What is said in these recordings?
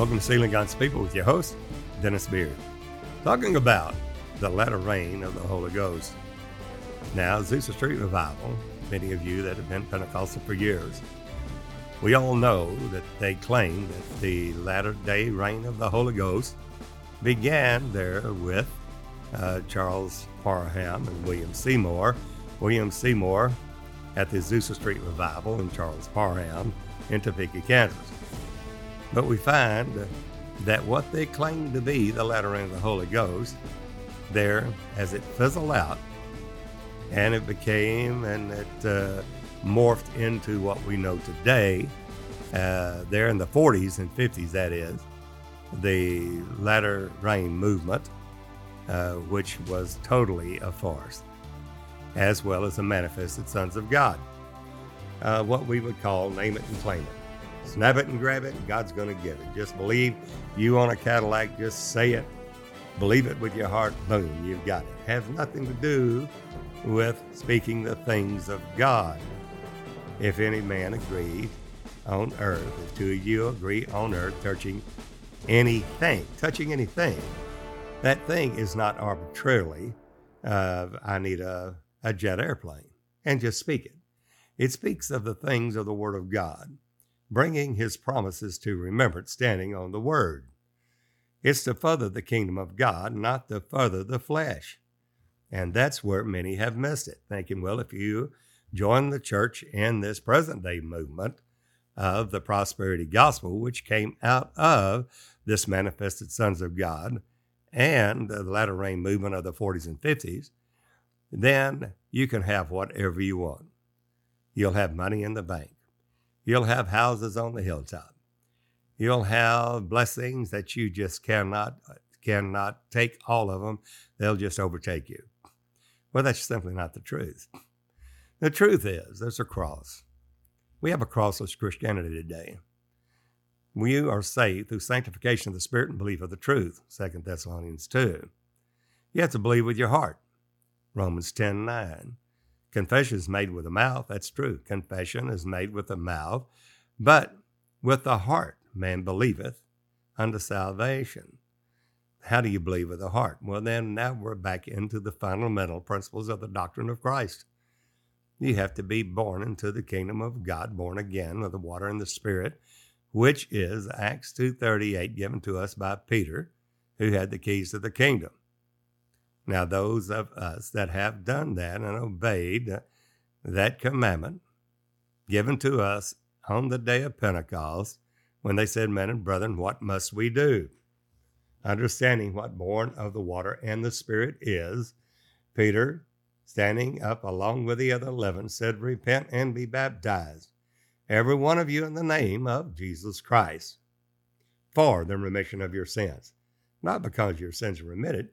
Welcome to Sealing God's People with your host, Dennis Beard. Talking about the latter rain of the Holy Ghost. Now, Azusa Street Revival, many of you that have been Pentecostal for years, we all know that they claim that the latter day rain of the Holy Ghost began there with uh, Charles Parham and William Seymour. William Seymour at the Azusa Street Revival and Charles Parham in Topeka, Kansas. But we find that what they claim to be the latter rain of the Holy Ghost, there, as it fizzled out, and it became and it uh, morphed into what we know today, uh, there in the 40s and 50s, that is, the latter rain movement, uh, which was totally a farce, as well as the manifested sons of God, uh, what we would call name it and claim it. Snap it and grab it, God's going to give it. Just believe you own a Cadillac, just say it, believe it with your heart, boom, you've got it. Has nothing to do with speaking the things of God. If any man agree on earth, if two of you agree on earth touching anything, touching anything, that thing is not arbitrarily, uh, I need a, a jet airplane, and just speak it. It speaks of the things of the Word of God, bringing His promises to remembrance, standing on the Word. It's to further the kingdom of God, not to further the flesh. And that's where many have missed it, thinking, well, if you join the church in this present day movement of the prosperity gospel, which came out of this manifested sons of God and the latter rain movement of the 40s and 50s, then you can have whatever you want. You'll have money in the bank. You'll have houses on the hilltop. You'll have blessings that you just cannot cannot take all of them. They'll just overtake you. Well, that's simply not the truth. The truth is, there's a cross. We have a crossless Christianity today. We are saved through sanctification of the Spirit and belief of the truth, 2 Thessalonians 2. You have to believe with your heart, Romans 10 9. Confession is made with the mouth, that's true. Confession is made with the mouth, but with the heart man believeth unto salvation. How do you believe with the heart? Well, then now we're back into the fundamental principles of the doctrine of Christ. You have to be born into the kingdom of God, born again of the water and the spirit, which is Acts 2:38 given to us by Peter, who had the keys to the kingdom. Now those of us that have done that and obeyed that commandment given to us on the day of Pentecost, when they said, Men and brethren, what must we do? understanding what born of the water and the Spirit is, Peter, standing up along with the other eleven, said, Repent and be baptized, every one of you in the name of Jesus Christ, for the remission of your sins. Not because your sins are remitted.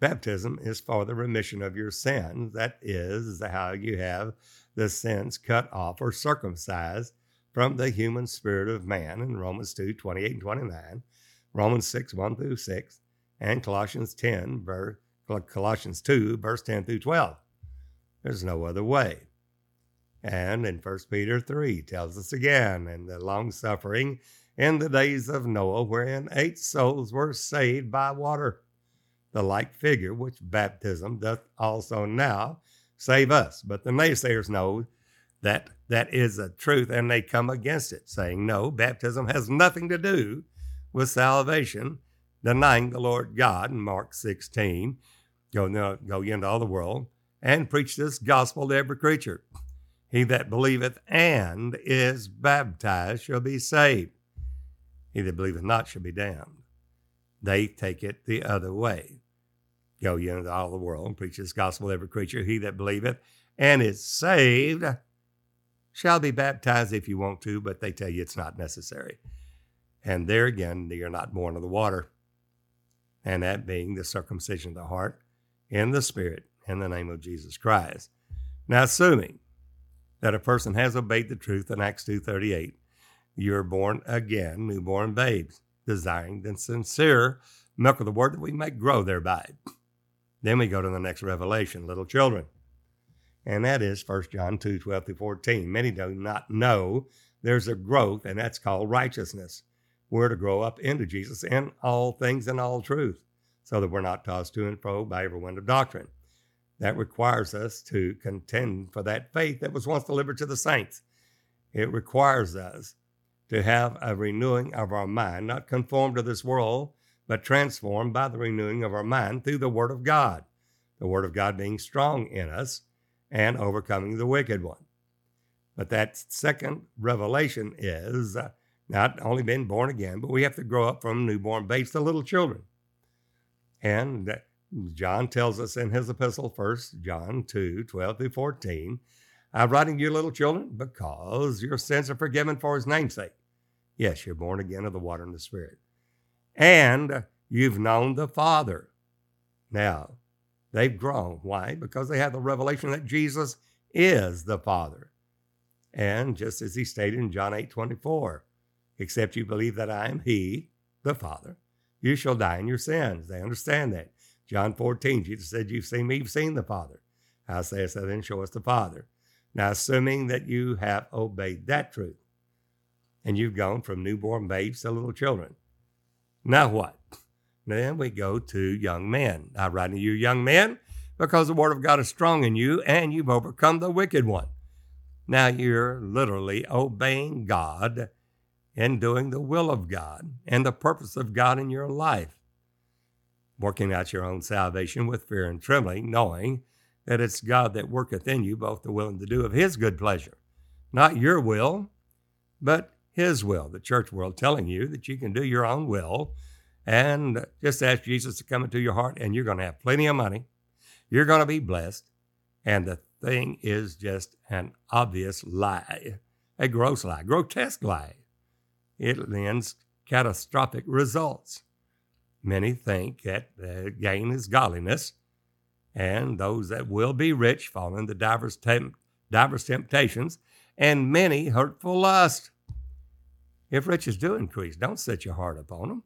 Baptism is for the remission of your sins. That is how you have the sins cut off or circumcised from the human spirit of man in Romans 2 28 and 29 Romans 6, 1 through 6, and Colossians 10, verse, Colossians 2, verse 10 through 12. There's no other way. And in 1 Peter 3 tells us again, in the long suffering in the days of Noah, wherein eight souls were saved by water, the like figure which baptism doth also now save us. But the naysayers know that that is a truth and they come against it, saying, no, baptism has nothing to do with salvation, denying the Lord God in Mark 16. Go, go into all the world and preach this gospel to every creature. He that believeth and is baptized shall be saved. He that believeth not shall be damned. They take it the other way. Go ye into all the world and preach this gospel to every creature. He that believeth and is saved shall be baptized if you want to, but they tell you it's not necessary. And there again, are not born of the water. And that being the circumcision of the heart in the spirit in the name of Jesus Christ. Now, assuming that a person has obeyed the truth in Acts 2.38, you're born again, newborn babes, desiring the sincere milk of the word that we may grow thereby. Then we go to the next revelation, little children. And that is 1 John 2, 12 through 14. Many do not know there's a growth, and that's called righteousness we're to grow up into Jesus in all things and all truth, so that we're not tossed to and fro by every wind of doctrine. That requires us to contend for that faith that was once delivered to the saints. It requires us to have a renewing of our mind, not conformed to this world, but transformed by the renewing of our mind through the Word of God. The Word of God being strong in us and overcoming the wicked one. But that second revelation is uh, not only being born again, but we have to grow up from newborn babes to little children. And John tells us in his epistle, 1 John 2 12 through 14, I'm writing you, little children, because your sins are forgiven for his namesake. Yes, you're born again of the water and the Spirit. And you've known the Father. Now, they've grown. Why? Because they have the revelation that Jesus is the Father. And just as he stated in John 8 24, except you believe that I am He, the Father, you shall die in your sins. They understand that. John 14, Jesus said, You've seen me, you've seen the Father. I say, so then show us the Father. Now, assuming that you have obeyed that truth, and you've gone from newborn babes to little children. Now what? Then we go to young men. I write to you, young men, because the word of God is strong in you and you've overcome the wicked one. Now you're literally obeying God and doing the will of God and the purpose of God in your life. Working out your own salvation with fear and trembling, knowing that it's God that worketh in you both the will and the do of his good pleasure. Not your will, but his will, the church world, telling you that you can do your own will and just ask Jesus to come into your heart and you're going to have plenty of money. You're going to be blessed. And the thing is just an obvious lie, a gross lie, grotesque lie. It lends catastrophic results. Many think that gain is godliness, and those that will be rich fall into diverse, temp- diverse temptations and many hurtful lusts. If riches do increase, don't set your heart upon them.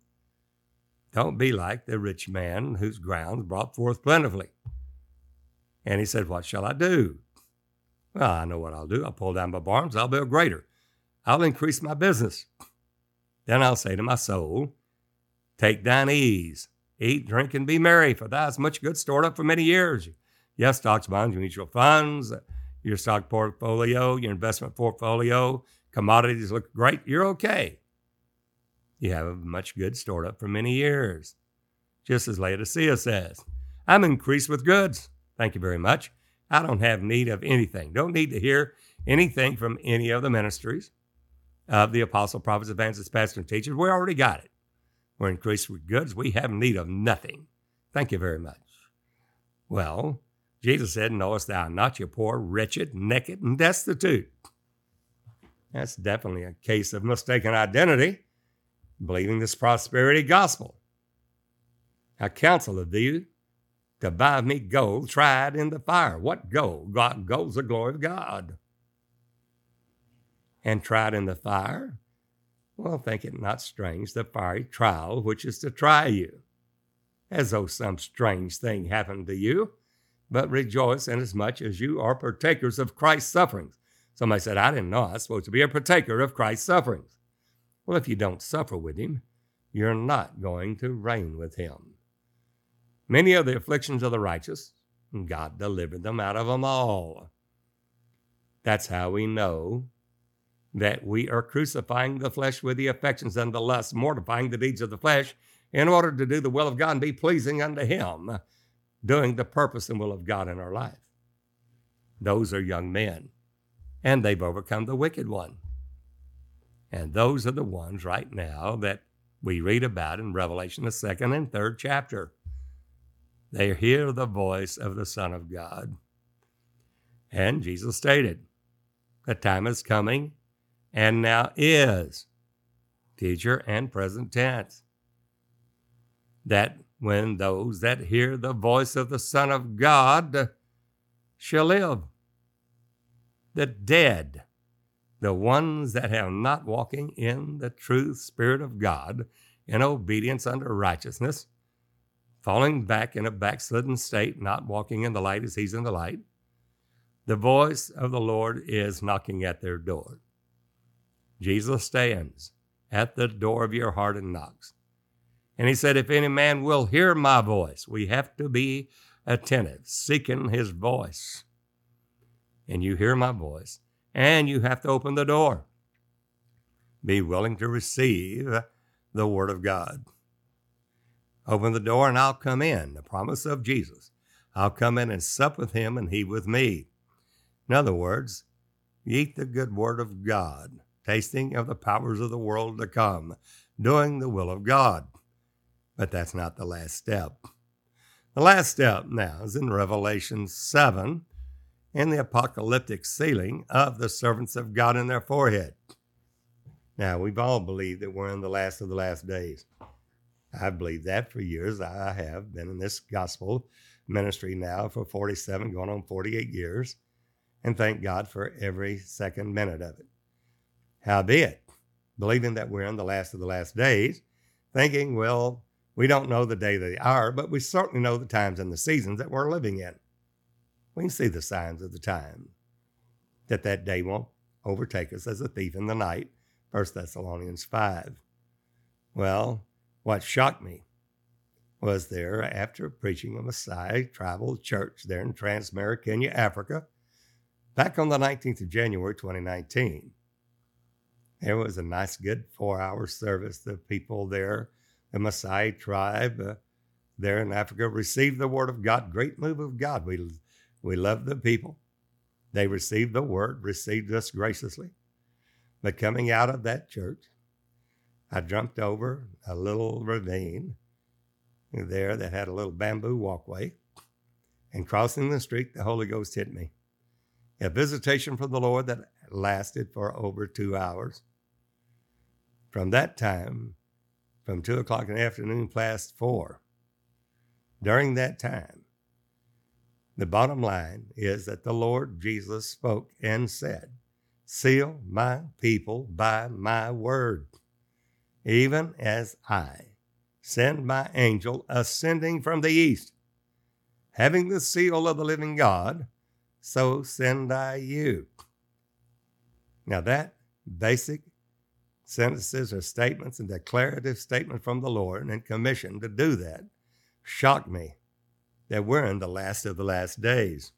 Don't be like the rich man whose grounds brought forth plentifully. And he said, What shall I do? Well, I know what I'll do. I'll pull down my barns, I'll build greater. I'll increase my business. Then I'll say to my soul, Take thine ease, eat, drink, and be merry, for thou hast much good stored up for many years. Yes, stocks, bonds, mutual funds, your stock portfolio, your investment portfolio, commodities look great, you're okay. You have much good stored up for many years. Just as Laodicea says, I'm increased with goods. Thank you very much. I don't have need of anything. Don't need to hear anything from any of the ministries of the apostle, prophets, evangelists, pastors, and teachers. We already got it. We're increased with goods. We have need of nothing. Thank you very much. Well, Jesus said, Knowest thou not you poor, wretched, naked, and destitute? That's definitely a case of mistaken identity, believing this prosperity gospel. I counsel of thee to buy me gold tried in the fire. What gold? God, gold's the glory of God. And tried in the fire? Well, think it not strange, the fiery trial which is to try you, as though some strange thing happened to you, but rejoice inasmuch as you are partakers of Christ's sufferings Somebody said, I didn't know I was supposed to be a partaker of Christ's sufferings. Well, if you don't suffer with him, you're not going to reign with him. Many are the afflictions of the righteous, and God delivered them out of them all. That's how we know that we are crucifying the flesh with the affections and the lusts, mortifying the deeds of the flesh in order to do the will of God and be pleasing unto Him, doing the purpose and will of God in our life. Those are young men and they've overcome the wicked one. And those are the ones right now that we read about in Revelation, the second and third chapter. They hear the voice of the Son of God. And Jesus stated, The time is coming, and now is, future and present tense, that when those that hear the voice of the Son of God shall live the dead, the ones that have not walking in the truth spirit of God, in obedience unto righteousness, falling back in a backslidden state, not walking in the light as he's in the light, the voice of the Lord is knocking at their door. Jesus stands at the door of your heart and knocks. And he said, If any man will hear my voice, we have to be attentive, seeking his voice. And you hear my voice, and you have to open the door. Be willing to receive the Word of God. Open the door, and I'll come in. The promise of Jesus. I'll come in and sup with him, and he with me. In other words, eat the good Word of God, tasting of the powers of the world to come, doing the will of God. But that's not the last step. The last step now is in Revelation 7 in the apocalyptic sealing of the servants of God in their forehead. Now, we've all believed that we're in the last of the last days. I've believed that for years. I have been in this gospel ministry now for 47, going on 48 years, and thank God for every second minute of it. Howbeit, believing that we're in the last of the last days, thinking, well, we don't know the day, the hour, but we certainly know the times and the seasons that we're living in. We can see the signs of the time that that day won't overtake us as a thief in the night, 1 Thessalonians 5. Well, what shocked me was there after preaching a Maasai tribal church there in Transmara, Kenya, Africa, back on the 19th of January 2019. There was a nice, good four hour service. The people there the Maasai tribe uh, there in Africa received the word of God. Great move of God. We, we loved the people. They received the word, received us graciously. But coming out of that church, I jumped over a little ravine there that had a little bamboo walkway. And crossing the street, the Holy Ghost hit me. A visitation from the Lord that lasted for over two hours. From that time, from 2 o'clock in the afternoon past 4. During that time, the bottom line is that the Lord Jesus spoke and said, Seal my people by my word, even as I send my angel ascending from the east. Having the seal of the living God, so send I you. Now, that basic sentences or statements and declarative statement from the Lord and commission to do that shocked me that we're in the last of the last days.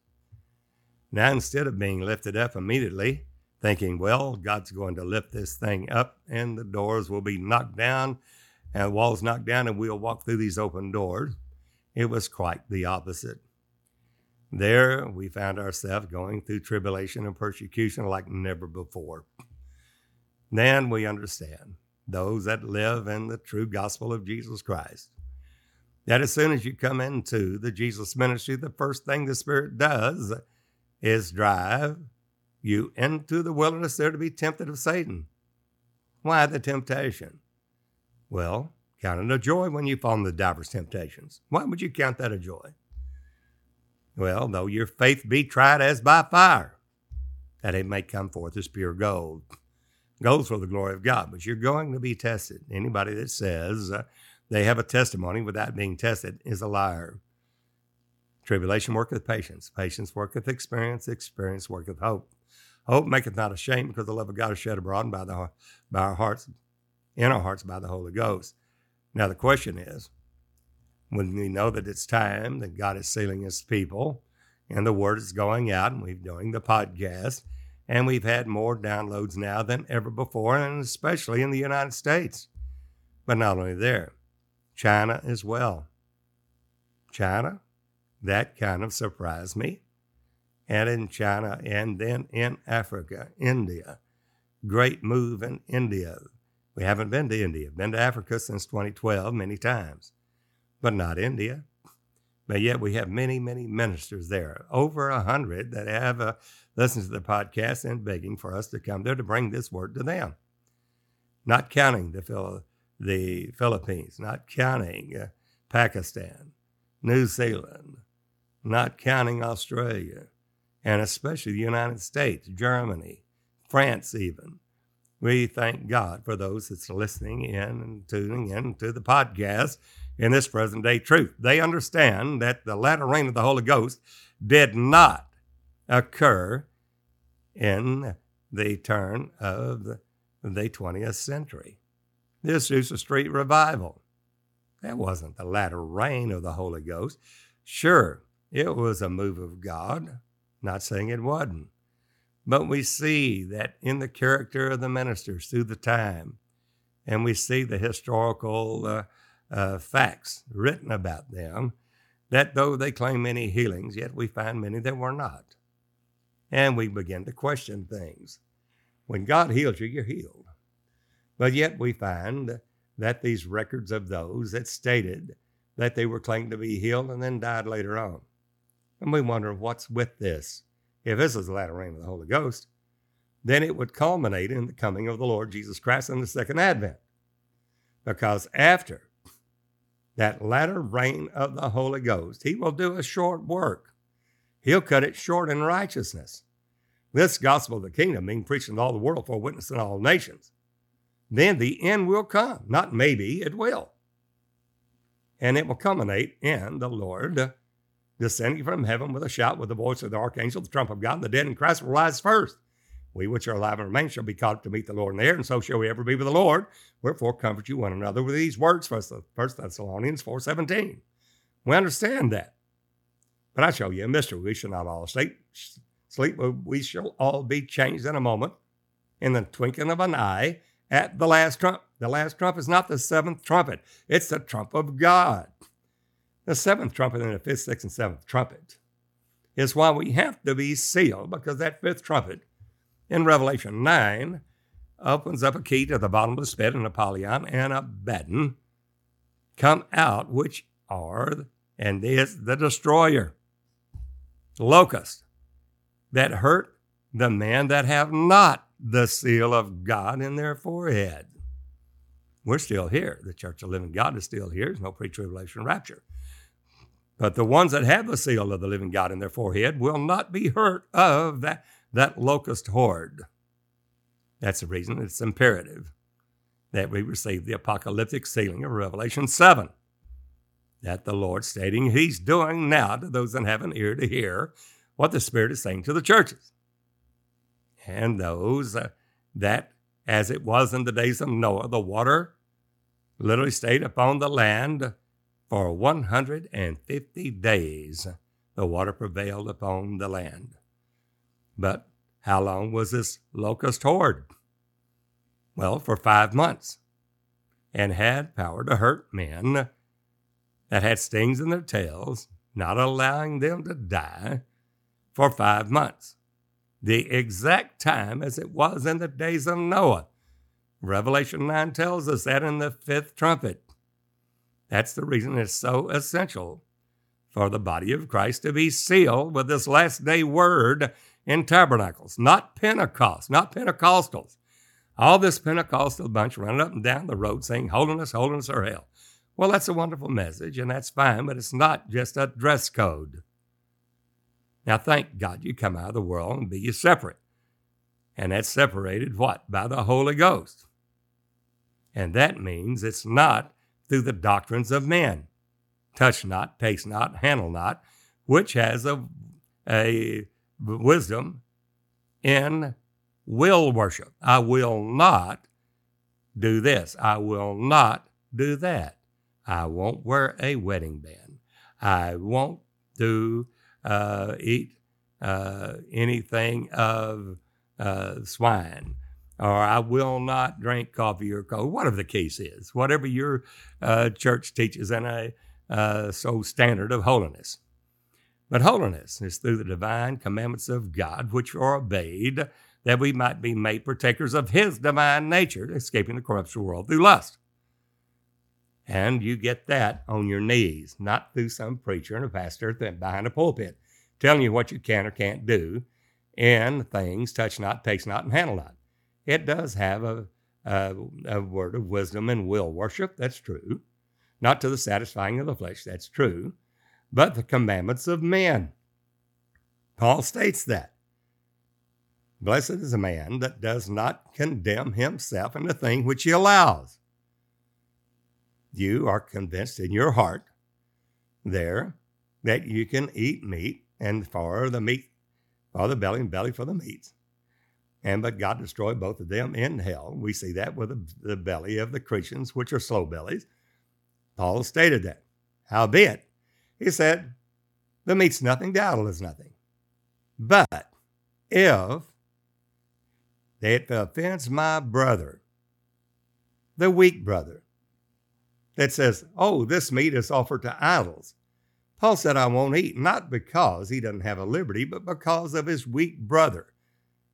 Now, instead of being lifted up immediately, thinking, well, God's going to lift this thing up and the doors will be knocked down and walls knocked down and we'll walk through these open doors, it was quite the opposite. There, we found ourselves going through tribulation and persecution like never before then we understand those that live in the true gospel of Jesus Christ. That as soon as you come into the Jesus ministry, the first thing the Spirit does is drive you into the wilderness there to be tempted of Satan. Why the temptation? Well, count it a joy when you fall in the diverse temptations. Why would you count that a joy? Well, though your faith be tried as by fire, that it may come forth as pure gold goes for the glory of God, but you're going to be tested. Anybody that says uh, they have a testimony without being tested is a liar. Tribulation worketh patience, patience worketh experience, experience worketh hope. Hope maketh not ashamed, because the love of God is shed abroad by the by our hearts, in our hearts by the Holy Ghost. Now the question is, when we know that it's time that God is sealing His people, and the word is going out, and we're doing the podcast, and we've had more downloads now than ever before, and especially in the United States. But not only there, China as well. China, that kind of surprised me. And in China, and then in Africa, India. Great move in India. We haven't been to India, been to Africa since 2012 many times, but not India. But yet we have many, many ministers there, over a hundred that have uh, a listening to the podcast and begging for us to come there to bring this word to them. Not counting the, Phil- the Philippines, not counting uh, Pakistan, New Zealand, not counting Australia, and especially the United States, Germany, France, even. We thank God for those that's listening in and tuning in to the podcast in this present day truth. They understand that the latter rain of the Holy Ghost did not occur in the turn of the 20th century. The Azusa Street revival. That wasn't the latter rain of the Holy Ghost. Sure, it was a move of God, not saying it wasn't. But we see that in the character of the ministers through the time, and we see the historical uh, uh, facts written about them, that though they claim many healings, yet we find many that were not. And we begin to question things. When God heals you, you're healed. But yet we find that these records of those that stated that they were claimed to be healed and then died later on. And we wonder what's with this. If this is the latter rain of the Holy Ghost, then it would culminate in the coming of the Lord Jesus Christ in the second advent. Because after that latter rain of the Holy Ghost, he will do a short work. He'll cut it short in righteousness. This gospel of the kingdom being preached in all the world for witness in all nations. Then the end will come. Not maybe, it will. And it will culminate in the Lord descending from heaven with a shout, with the voice of the archangel, the trump of God, and the dead in Christ will rise first. We which are alive and remain shall be caught up to meet the Lord in the air, and so shall we ever be with the Lord. Wherefore comfort you one another with these words, First Thessalonians 4.17. We understand that. But I show you a mystery. We shall not all sleep, sleep, we shall all be changed in a moment, in the twinkling of an eye, at the last trump. The last trump is not the seventh trumpet, it's the trump of God. The seventh trumpet and the fifth, sixth, and seventh trumpet is why we have to be sealed, because that fifth trumpet in Revelation 9 opens up a key to the bottomless pit and Apollyon and Abaddon come out, which are and is the destroyer, locust, that hurt the man that have not the seal of God in their forehead. We're still here. The Church of Living God is still here. There's no pre tribulation rapture. But the ones that have the seal of the living God in their forehead will not be hurt of that that locust horde. That's the reason it's imperative that we receive the apocalyptic sealing of Revelation 7. That the Lord stating He's doing now to those that have ear to hear what the Spirit is saying to the churches. And those uh, that, as it was in the days of Noah, the water literally stayed upon the land for 150 days. The water prevailed upon the land. But how long was this locust horde? Well, for five months, and had power to hurt men that had stings in their tails, not allowing them to die for five months. The exact time as it was in the days of Noah. Revelation 9 tells us that in the fifth trumpet. That's the reason it's so essential for the body of Christ to be sealed with this last day word in tabernacles, not Pentecost, not Pentecostals. All this Pentecostal bunch running up and down the road saying, Holiness, holiness, or hell. Well, that's a wonderful message, and that's fine, but it's not just a dress code. Now, thank God you come out of the world and be you separate. And that's separated what? By the Holy Ghost. And that means it's not through the doctrines of men. Touch not, taste not, handle not, which has a, a wisdom in will worship. I will not do this. I will not do that. I won't wear a wedding band. I won't do eat uh, anything of uh, swine, or I will not drink coffee or coke. Whatever the case is, whatever your uh, church teaches in a uh, so standard of holiness. But holiness is through the divine commandments of God, which are obeyed, that we might be made partakers of His divine nature, escaping the corruptible world through lust. And you get that on your knees, not through some preacher and a pastor behind a pulpit telling you what you can or can't do and things touch not, taste not, and handle not. It does have a, a, a word of wisdom and will worship, that's true. Not to the satisfying of the flesh, that's true but the commandments of men. Paul states that. Blessed is a man that does not condemn himself in the thing which he allows. You are convinced in your heart there that you can eat meat, and for the meat, for the belly, and belly for the meat. And but God destroyed both of them in hell. We see that with the, belly of the Christians, which are slow bellies. Paul stated that. Howbeit, he said, the meat's nothing, the idol is nothing. But if it offends my brother, the weak brother, that says, Oh, this meat is offered to idols. Paul said, I won't eat, not because he doesn't have a liberty, but because of his weak brother.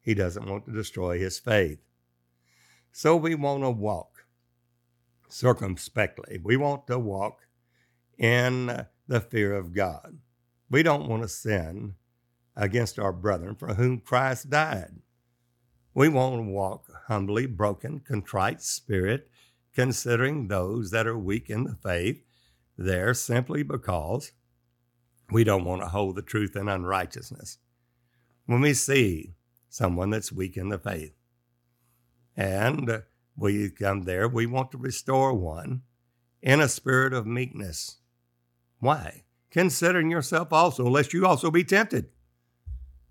He doesn't want to destroy his faith. So we want to walk circumspectly. We want to walk in the fear of God. We don't want to sin against our brethren for whom Christ died. We want to walk humbly, broken, contrite spirit, considering those that are weak in the faith there simply because we don't want to hold the truth in unrighteousness. When we see someone that's weak in the faith and we come there, we want to restore one in a spirit of meekness. Why? Considering yourself also, lest you also be tempted.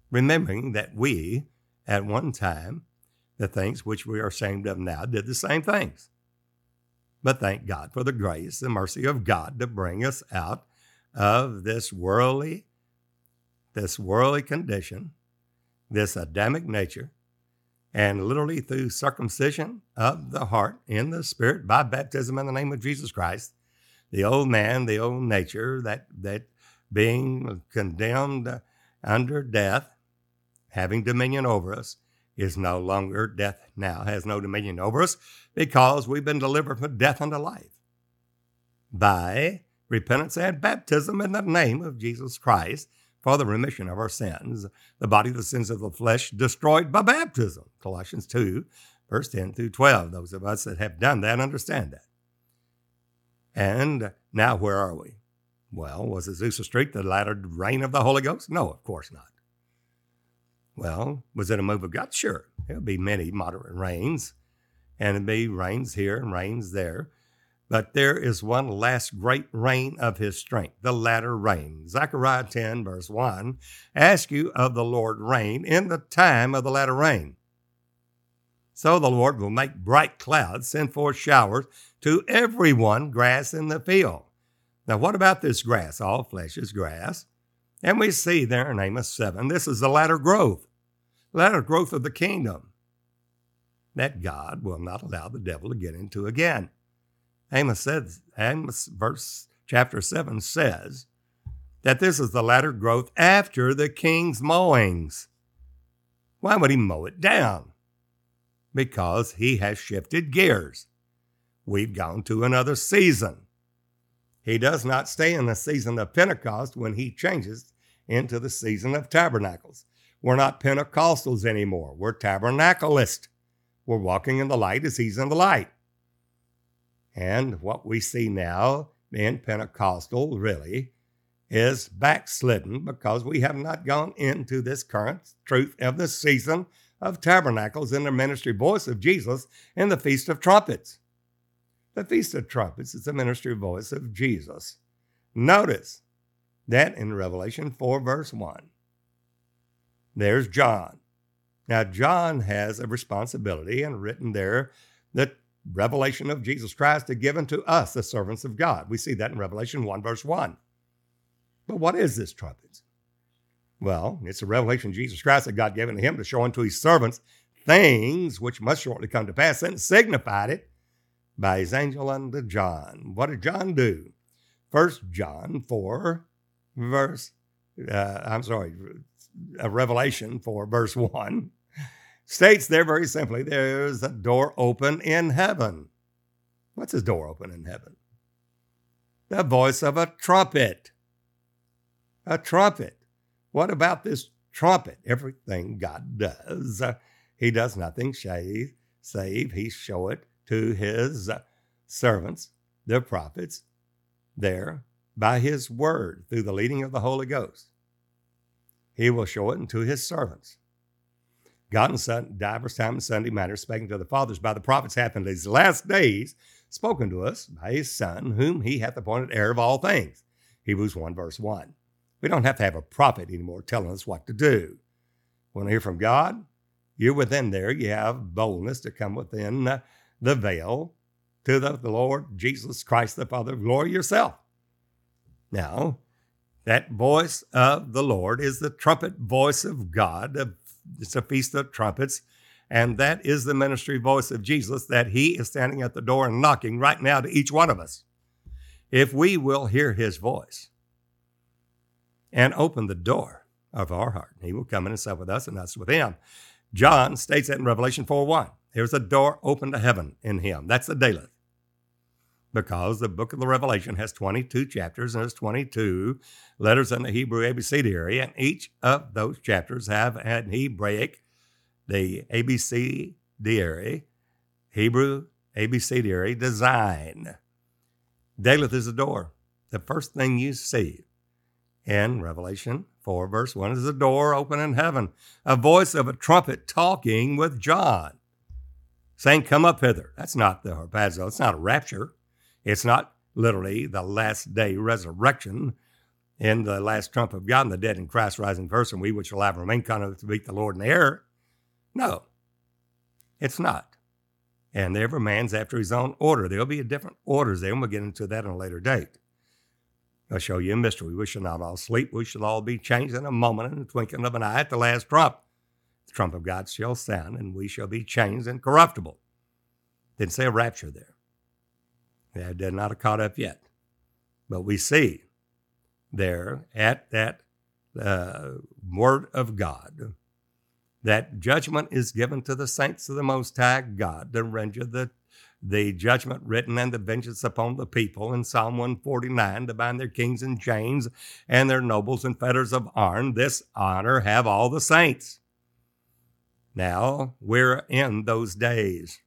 Remembering that we, at one time, the things which we are ashamed of now, did the same things. But thank God for the grace and mercy of God to bring us out of this worldly, this worldly condition, this Adamic nature, and literally through circumcision of the heart in the spirit by baptism in the name of Jesus Christ, the old man, the old nature, that that being condemned under death, having dominion over us, is no longer death now has no dominion over us because we've been delivered from death unto life by repentance and baptism in the name of Jesus Christ for the remission of our sins, the body of the sins of the flesh destroyed by baptism. Colossians 2, verse 10 through 12. Those of us that have done that understand that. And now where are we? Well, was Azusa Street the latter rain of the Holy Ghost? No, of course not. Well, was it a move of God? Sure. There'll be many moderate rains, and it'll be rains here and rains there. But there is one last great rain of his strength, the latter rain. Zechariah 10, verse 1 Ask you of the Lord rain in the time of the latter rain. So the Lord will make bright clouds, send forth showers to everyone, grass in the field. Now, what about this grass? All flesh is grass. And we see there in Amos 7, this is the latter growth, latter growth of the kingdom that God will not allow the devil to get into again. Amos says, Amos verse chapter 7 says that this is the latter growth after the king's mowings. Why would he mow it down? Because he has shifted gears. We've gone to another season. He does not stay in the season of Pentecost when he changes into the season of tabernacles. We're not Pentecostals anymore. We're tabernacleists. We're walking in the light as he's in the light. And what we see now in Pentecostal really is backslidden because we have not gone into this current truth of the season of tabernacles in the ministry voice of Jesus in the Feast of Trumpets. The Feast of Trumpets is the ministry voice of Jesus. Notice that in Revelation 4, verse 1, there's John. Now, John has a responsibility and written there that revelation of Jesus Christ is given to us, the servants of God. We see that in Revelation 1, verse 1. But what is this trumpet? Well, it's a revelation Jesus Christ that God gave to him to show unto his servants things which must shortly come to pass, and signified it by his angel unto John. What did John do? First John 4, verse, uh, I'm sorry, a Revelation for verse 1 states there very simply there's a door open in heaven. What's his door open in heaven? The voice of a trumpet. A trumpet. What about this trumpet? Everything God does, uh, he does nothing save, save he show it to his servants, the prophets, there by his word through the leading of the Holy Ghost. He will show it unto his servants. God and Son, divers times and Sunday matter, speaking to the fathers by the prophets, hath in these last days spoken to us by his Son, whom he hath appointed heir of all things. Hebrews 1, verse 1. We don't have to have a prophet anymore telling us what to do. Want to hear from God? you're within there. You have boldness to come within the veil to the, the Lord Jesus Christ, the Father of glory yourself. Now, that voice of the Lord is the trumpet voice of God. It's a feast of trumpets. And that is the ministry voice of Jesus that he is standing at the door and knocking right now to each one of us. If we will hear his voice and open the door of our heart, he will come in and sup with us and us with him. John states that in Revelation 4 1. There's a door open to heaven in him. That's the Daleth because the book of the Revelation has 22 chapters and there's 22 letters in the Hebrew abecedary, and each of those chapters have an Hebraic, the abecedary, Hebrew abecedary design. Daleth is the door. The first thing you see in Revelation 4, verse 1 is a door open in heaven, a voice of a trumpet talking with John, saying, Come up hither. That's not the harpazo, it's not a rapture. It's not literally the last day resurrection in the last trump of God and the dead in Christ rising first, and we which shall have remain kind to meet the Lord in the air. No, it's not. And every man's after his own order. There'll be different orders there, and we'll get into that in a later date. I'll show you a mystery. We shall not all sleep. We shall all be changed in a moment, in the twinkling of an eye, at the last trump. The trump of God shall sound, and we shall be changed and corruptible. Didn't say a rapture there. They're not caught up yet. But we see there at that uh, Word of God that judgment is given to the saints of the Most High God to render the, the judgment written and the vengeance upon the people in Psalm 149 to bind their kings in chains and their nobles in fetters of iron. This honor have all the saints. Now we're in those days.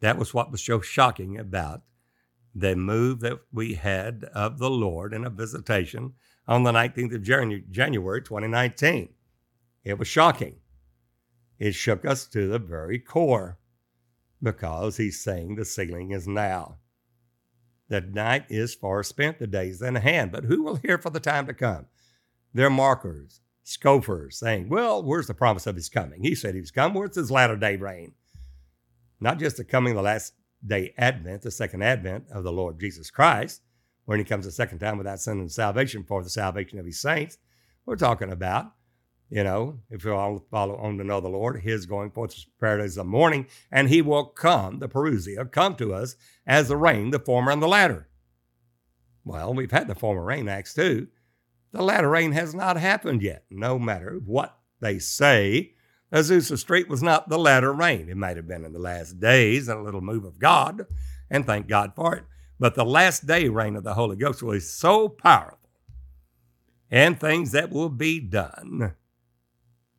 That was what was so shocking about the move that we had of the Lord in a visitation on the 19th of January 2019. It was shocking. It shook us to the very core because he's saying the sealing is now. The night is far spent, the days in hand, but who will hear for the time to come? They're markers, scoffers, saying, Well, where's the promise of his coming? He said he's come. Where's his latter day reign? Not just the coming the last day Advent, the second Advent of the Lord Jesus Christ, when he comes a second time without sin and salvation for the salvation of his saints. We're talking about, you know, if you all follow on to know the Lord, his going forth is to paradise the morning, and he will come, the Parousia, come to us as the rain, the former and the latter. Well, we've had the former rain, Acts 2. The latter rain has not happened yet, no matter what they say Azusa Street was not the latter rain. It might have been in the last days, and a little move of God, and thank God for it. But the last day rain of the Holy Ghost was so powerful, and things that will be done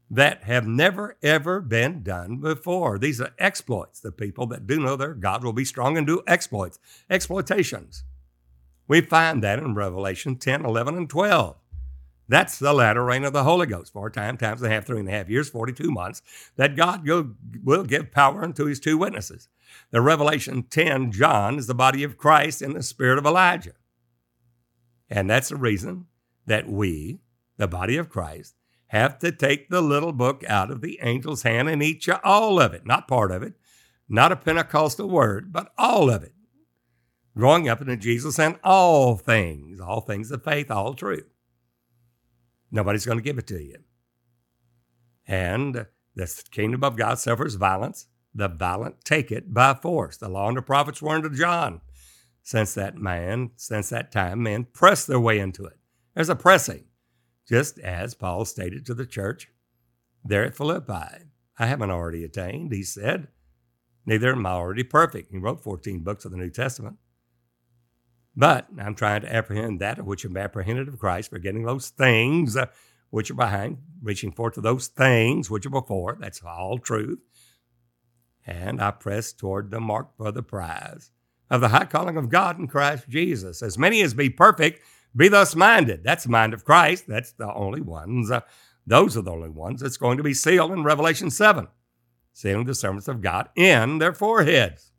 that have never, ever been done before. These are exploits. The people that do know their God will be strong and do exploits, exploitations. We find that in Revelation 10, 11, and 12. That's the latter rain of the Holy Ghost. Four time, times and a half, three and a half years, 42 months, that God will give power unto his two witnesses. The Revelation 10, John is the body of Christ in the spirit of Elijah. And that's the reason that we, the body of Christ, have to take the little book out of the angel's hand and eat you all of it, not part of it, not a Pentecostal word, but all of it. Growing up into Jesus and all things, all things of faith, all truth. Nobody's going to give it to you. And the kingdom of God suffers violence. The violent take it by force. The law and the prophets were unto John. Since that man, since that time, men press their way into it. There's a pressing, just as Paul stated to the church there at Philippi. I haven't already attained, he said. Neither am I already perfect. He wrote 14 books of the New Testament. But I'm trying to apprehend that of which am apprehended of Christ, forgetting those things uh, which are behind, reaching forth to those things which are before. That's all truth. And I press toward the mark for the prize of the high calling of God in Christ Jesus. As many as be perfect, be thus minded. That's the mind of Christ. That's the only ones. Uh, those are the only ones that's going to be sealed in Revelation 7, sealing the servants of God in their foreheads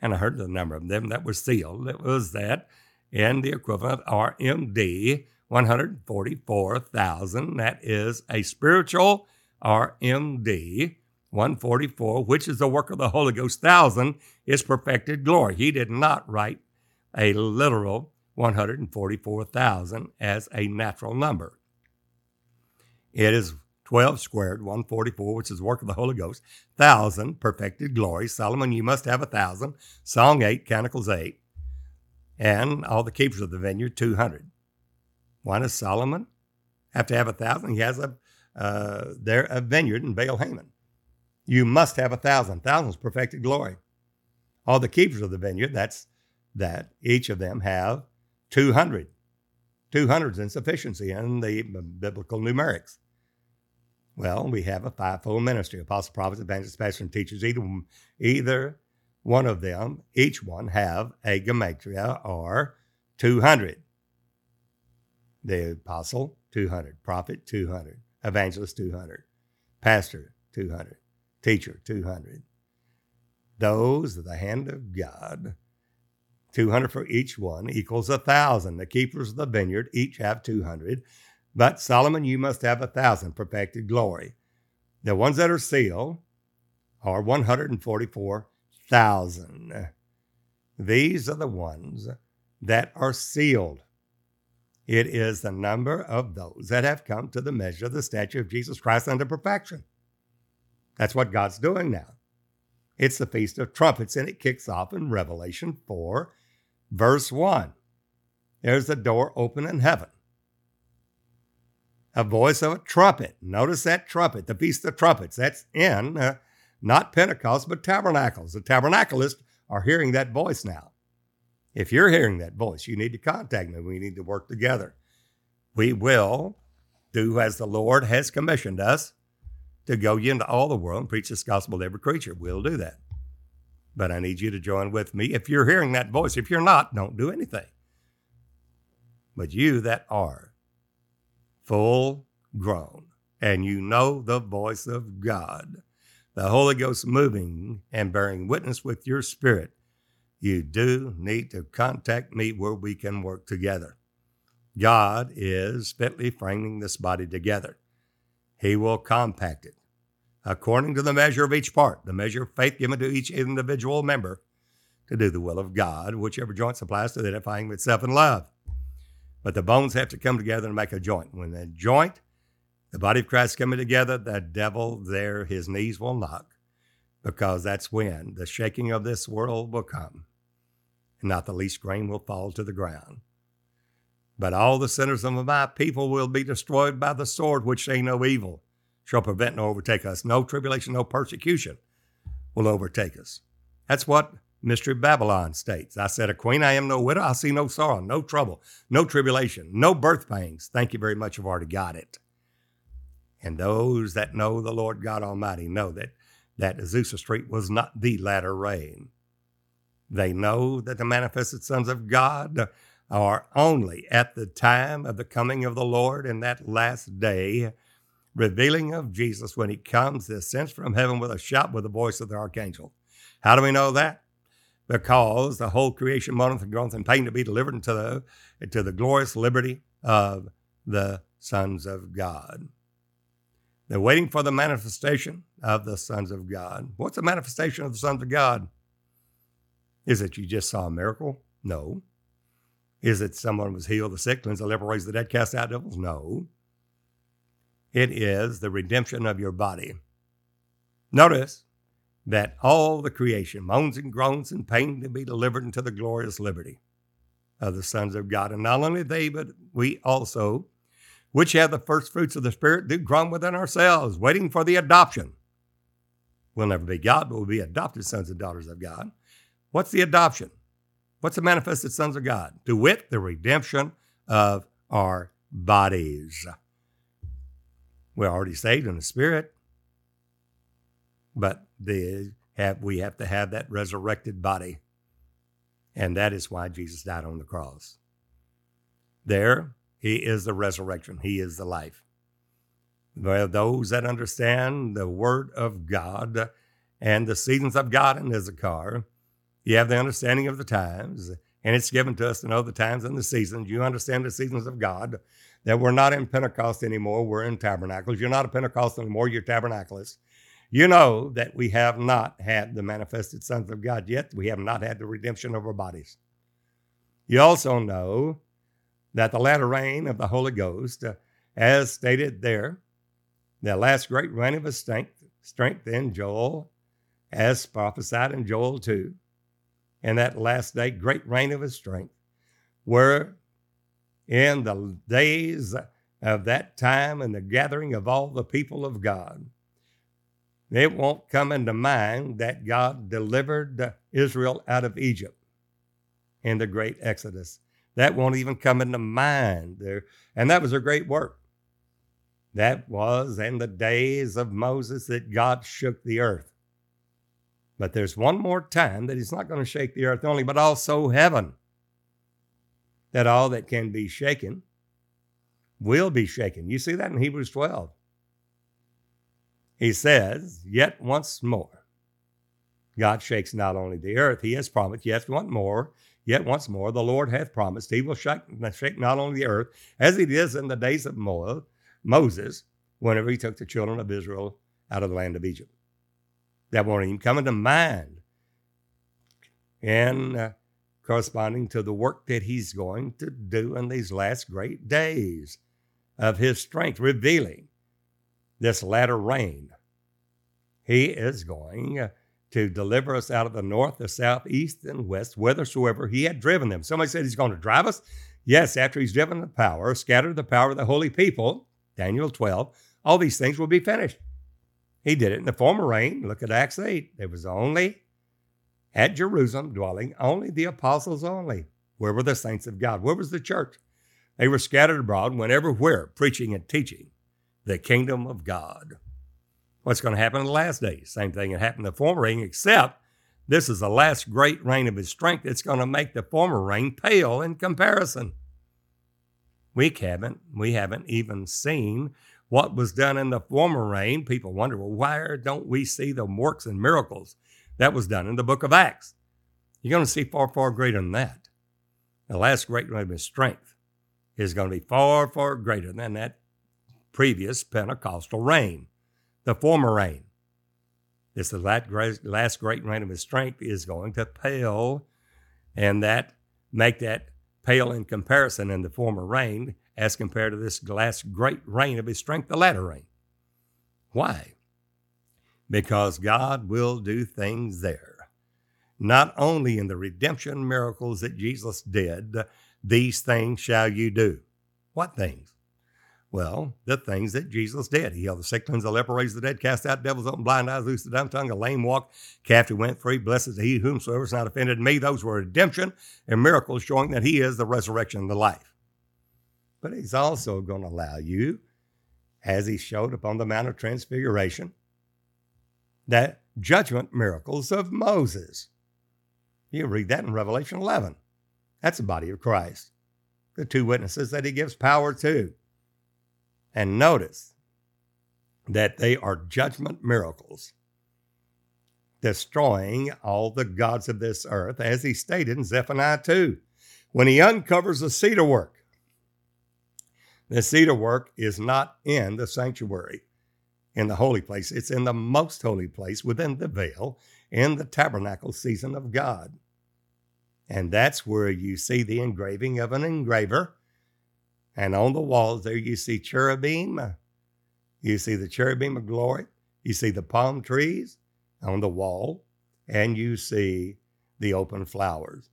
and I heard the number of them that were sealed. It was that in the equivalent RMD 144,000. That is a spiritual RMD 144, which is the work of the Holy Ghost, thousand is perfected glory. He did not write a literal 144,000 as a natural number. It is 12 squared, 144, which is work of the Holy Ghost, thousand, perfected glory. Solomon, you must have a thousand. Song 8, Canticles 8. And all the keepers of the vineyard, 200. Why does Solomon have to have a thousand? He has a uh, there a vineyard in Baal Haman. You must have a thousand. Thousands perfected glory. All the keepers of the vineyard, that's that each of them have 200. 200 is insufficiency in the biblical numerics. Well, we have a fivefold ministry apostle, prophets, evangelists, pastors, and teachers. Either, either one of them, each one have a gematria or 200. The apostle, 200. Prophet, 200. Evangelist, 200. Pastor, 200. Teacher, 200. Those of the hand of God, 200 for each one equals a thousand. The keepers of the vineyard each have 200. But Solomon, you must have a thousand perfected glory. The ones that are sealed are 144,000. These are the ones that are sealed. It is the number of those that have come to the measure of the stature of Jesus Christ unto perfection. That's what God's doing now. It's the Feast of Trumpets, and it kicks off in Revelation 4, verse 1. There's the door open in heaven a voice of a trumpet. Notice that trumpet, the Feast of Trumpets. That's in uh, not Pentecost, but tabernacles. The tabernacleists are hearing that voice now. If you're hearing that voice, you need to contact me. We need to work together. We will do as the Lord has commissioned us to go into all the world and preach this gospel to every creature. We'll do that. But I need you to join with me. If you're hearing that voice, if you're not, don't do anything. But you that are, full grown, and you know the voice of God, the Holy Ghost moving and bearing witness with your spirit, you do need to contact me where we can work together. God is fitly framing this body together. He will compact it according to the measure of each part, the measure of faith given to each individual member to do the will of God, whichever joint supplies to edifying itself in love. But the bones have to come together and make a joint. When the joint, the body of Christ coming together, the devil there, his knees will knock because that's when the shaking of this world will come and not the least grain will fall to the ground. But all the sinners of my people will be destroyed by the sword, which they know evil shall prevent nor overtake us. No tribulation, no persecution will overtake us. That's what Mystery Babylon states. I said, A queen, I am no widow. I see no sorrow, no trouble, no tribulation, no birth pangs. Thank you very much. I've already got it. And those that know the Lord God Almighty know that, that Azusa Street was not the latter rain. They know that the manifested sons of God are only at the time of the coming of the Lord in that last day, revealing of Jesus when he comes, descends from heaven with a shout with the voice of the archangel. How do we know that? Because the whole creation moaneth and groaneth and pain to be delivered into the, into the glorious liberty of the sons of God. They're waiting for the manifestation of the sons of God. What's the manifestation of the sons of God? Is it you just saw a miracle? No. Is it someone was healed, the sick, cleansed the leper, raised the dead, cast out devils? No. It is the redemption of your body. Notice that all the creation moans and groans in pain to be delivered into the glorious liberty of the sons of God. And not only they, but we also, which have the first fruits of the Spirit, do groan within ourselves, waiting for the adoption. We'll never be God, but we'll be adopted sons and daughters of God. What's the adoption? What's the manifested sons of God? To wit, the redemption of our bodies. We're already saved in the Spirit, but the have we have to have that resurrected body. And that is why Jesus died on the cross. There, he is the resurrection, he is the life. Well, those that understand the word of God and the seasons of God in Issachar, you have the understanding of the times, and it's given to us to know the times and the seasons. You understand the seasons of God. that we're not in Pentecost anymore, we're in tabernacles. You're not a Pentecost anymore, you're tabernacleists. You know that we have not had the manifested sons of God yet. We have not had the redemption of our bodies. You also know that the latter rain of the Holy Ghost, uh, as stated there, the last great reign of his strength, strength in Joel, as prophesied in Joel 2, and that last day, great reign of his strength, were in the days of that time and the gathering of all the people of God. It won't come into mind that God delivered Israel out of Egypt in the great Exodus. That won't even come into mind there. And that was a great work. That was in the days of Moses that God shook the earth. But there's one more time that he's not going to shake the earth only, but also heaven. That all that can be shaken will be shaken. You see that in Hebrews 12. He says, Yet once more. God shakes not only the earth, he has promised, yet once more, yet once more, the Lord hath promised, he will shake, shake not only the earth, as he did in the days of Moab, Moses whenever he took the children of Israel out of the land of Egypt. That won't even come into mind. And uh, corresponding to the work that he's going to do in these last great days of his strength, revealing this latter rain. He is going to deliver us out of the north, the south, east, and west, whithersoever he had driven them. Somebody said he's going to drive us. Yes, after he's driven the power, scattered the power of the holy people, Daniel 12, all these things will be finished. He did it in the former reign. Look at Acts 8. There was only at Jerusalem dwelling only the apostles only. Where were the saints of God? Where was the church? They were scattered abroad, went everywhere, preaching and teaching the kingdom of God. What's going to happen in the last days? Same thing that happened in the former reign, except this is the last great reign of his strength. It's going to make the former reign pale in comparison. We haven't, we haven't even seen what was done in the former reign. People wonder, well, why don't we see the works and miracles that was done in the book of Acts? You're going to see far, far greater than that. The last great reign of his strength is going to be far, far greater than that previous Pentecostal reign, the former reign. This last great reign of his strength is going to pale, and that make that pale in comparison in the former reign as compared to this last great reign of his strength, the latter rain. Why? Because God will do things there. Not only in the redemption miracles that Jesus did, these things shall you do. What things? Well, the things that Jesus did. He healed the sick, cleansed the leper, raised the dead, cast out devils, opened blind eyes, loosed the dumb tongue, a lame walk, captive went free. Blessed is he whomsoever is not offended me. Those were redemption and miracles showing that he is the resurrection and the life. But he's also going to allow you, as he showed upon the Mount of Transfiguration, that judgment miracles of Moses. You read that in Revelation 11. That's the body of Christ. The two witnesses that he gives power to. And notice that they are judgment miracles, destroying all the gods of this earth, as he stated in Zephaniah 2, when he uncovers the cedar work. The cedar work is not in the sanctuary, in the holy place. It's in the most holy place within the veil, in the tabernacle season of God. And that's where you see the engraving of an engraver and on the walls there, you see cherubim. You see the cherubim of glory. You see the palm trees on the wall. And you see the open flowers.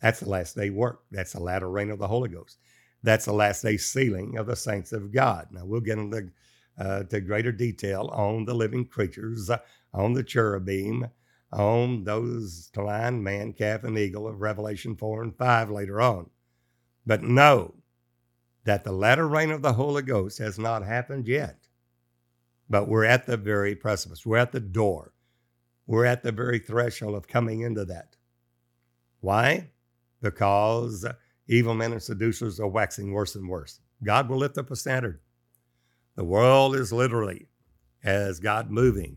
That's the last day work. That's the latter rain of the Holy Ghost. That's the last day sealing of the saints of God. Now, we'll get into uh, to greater detail on the living creatures, uh, on the cherubim, on those lion, man, calf, and eagle of Revelation 4 and 5 later on. But know that the latter rain of the Holy Ghost has not happened yet. But we're at the very precipice, we're at the door, we're at the very threshold of coming into that. Why? Because evil men and seducers are waxing worse and worse. God will lift up a standard. The world is literally, as God moving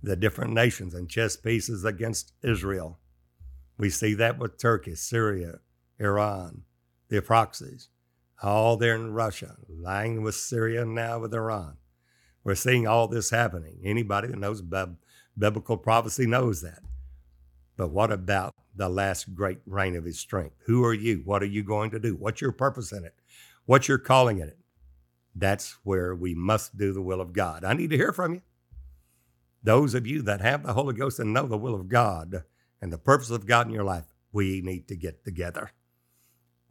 the different nations and chess pieces against Israel. We see that with Turkey, Syria, Iran, the proxies all there in Russia, lying with Syria, now with Iran. We're seeing all this happening. Anybody that knows biblical prophecy knows that. But what about the last great reign of his strength? Who are you? What are you going to do? What's your purpose in it? What's your calling in it? That's where we must do the will of God. I need to hear from you. Those of you that have the Holy Ghost and know the will of God and the purpose of God in your life, we need to get together.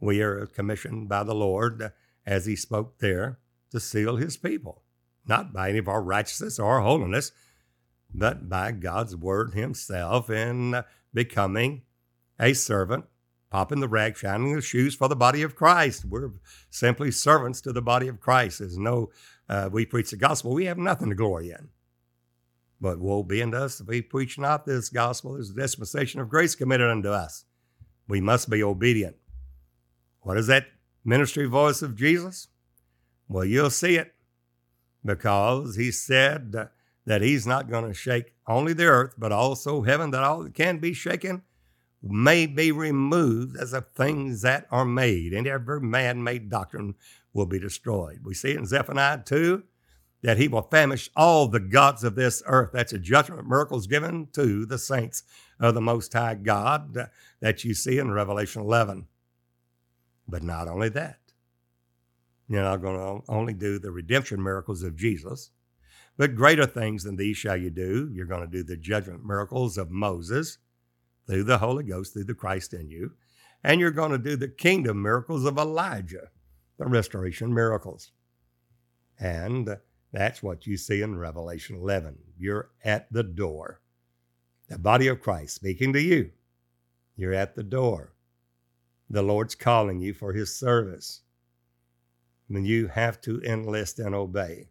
We are commissioned by the Lord, as He spoke there, to seal His people, not by any of our righteousness or holiness, but by God's word Himself in becoming a servant, popping the rag, shining the shoes for the body of Christ. We're simply servants to the body of Christ. There's no, uh, we preach the gospel, we have nothing to glory in. But woe be unto us if we preach not this gospel. There's a dispensation of grace committed unto us. We must be obedient. What is that ministry voice of Jesus? Well, you'll see it because he said that he's not going to shake only the earth, but also heaven, that all that can be shaken may be removed as of things that are made, and every man made doctrine will be destroyed. We see in Zephaniah 2 that he will famish all the gods of this earth. That's a judgment miracles given to the saints of the Most High God that you see in Revelation 11. But not only that, you're not going to only do the redemption miracles of Jesus, but greater things than these shall you do. You're going to do the judgment miracles of Moses through the Holy Ghost, through the Christ in you. And you're going to do the kingdom miracles of Elijah, the restoration miracles. And that's what you see in Revelation 11. You're at the door. The body of Christ speaking to you. You're at the door. The Lord's calling you for his service. And you have to enlist and obey.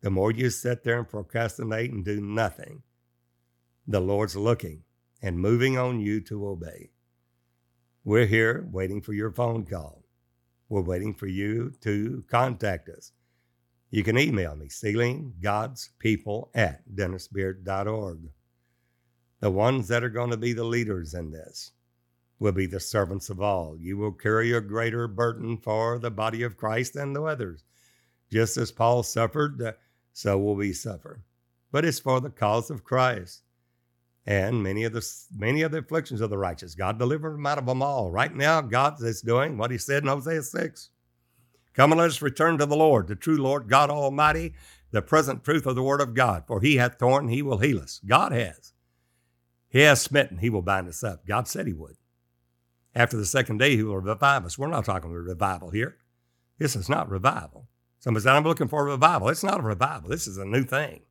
The more you sit there and procrastinate and do nothing, the Lord's looking and moving on you to obey. We're here waiting for your phone call. We're waiting for you to contact us. You can email me, sealinggodspeople at dennisbeard.org. The ones that are going to be the leaders in this will be the servants of all. You will carry a greater burden for the body of Christ than the others. Just as Paul suffered, uh, so will we suffer. But it's for the cause of Christ. And many of the many of the afflictions of the righteous, God delivered them out of them all. Right now, God is doing what He said in Hosea 6. Come and let us return to the Lord, the true Lord, God Almighty, the present truth of the Word of God. For he hath torn, he will heal us. God has. He has smitten, he will bind us up. God said he would. After the second day, he will revive us. We're not talking about revival here. This is not revival. Somebody said, I'm looking for a revival. It's not a revival. This is a new thing.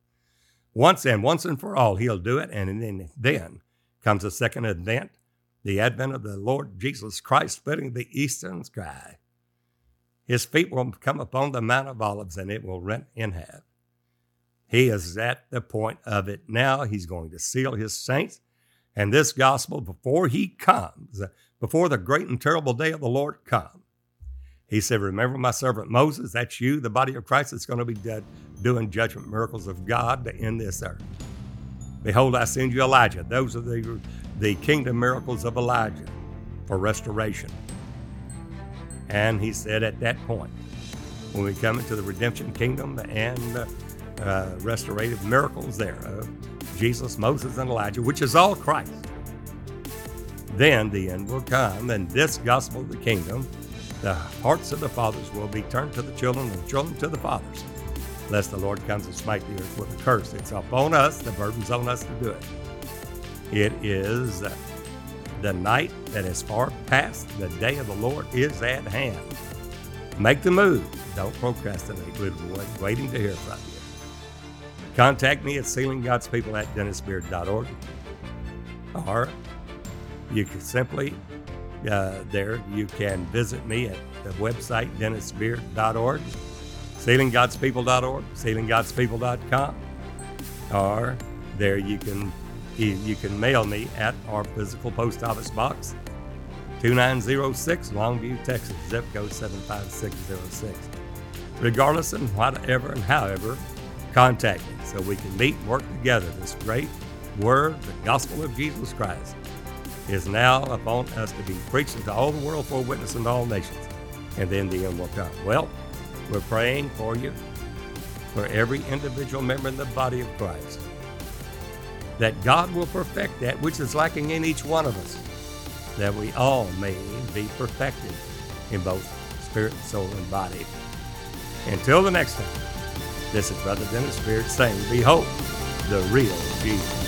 Once and once and for all, he'll do it. And then, then comes the second advent, the advent of the Lord Jesus Christ splitting the eastern sky. His feet will come upon the Mount of Olives and it will rent in half. He is at the point of it now. He's going to seal his saints. And this gospel, before he comes, before the great and terrible day of the Lord come, he said, Remember my servant Moses, that's you, the body of Christ, that's going to be dead, doing judgment miracles of God to end this earth. Behold, I send you Elijah. Those are the, the kingdom miracles of Elijah for restoration. And he said at that point, when we come into the redemption kingdom and uh, uh, restorative miracles there of Jesus, Moses, and Elijah, which is all Christ, then the end will come, and this gospel of the kingdom, the hearts of the fathers will be turned to the children, and children to the fathers, lest the Lord comes and smite the earth with a curse. It's upon us, the burden's on us to do it. It is the night that is far past, the day of the Lord is at hand. Make the move. Don't procrastinate. We're waiting to hear from you. Contact me at sealinggodspeople at dennisbeard.org. Or you can simply, uh, there, you can visit me at the website dennisbeard.org, sealinggodspeople.org, sealinggodspeople.com. Or there you can you can mail me at our physical post office box, 2906 Longview, Texas, zip code 75606. Regardless and whatever and however, contact me so we can meet and work together. This great word, the gospel of Jesus Christ, is now upon us to be preaching to all the world for a witness in all nations. and then the end will come. Well, we're praying for you, for every individual member in the body of Christ, that God will perfect that which is lacking in each one of us, that we all may be perfected in both spirit, soul, and body. Until the next time, this is Brother Dennis Beard saying, Behold, the real Jesus.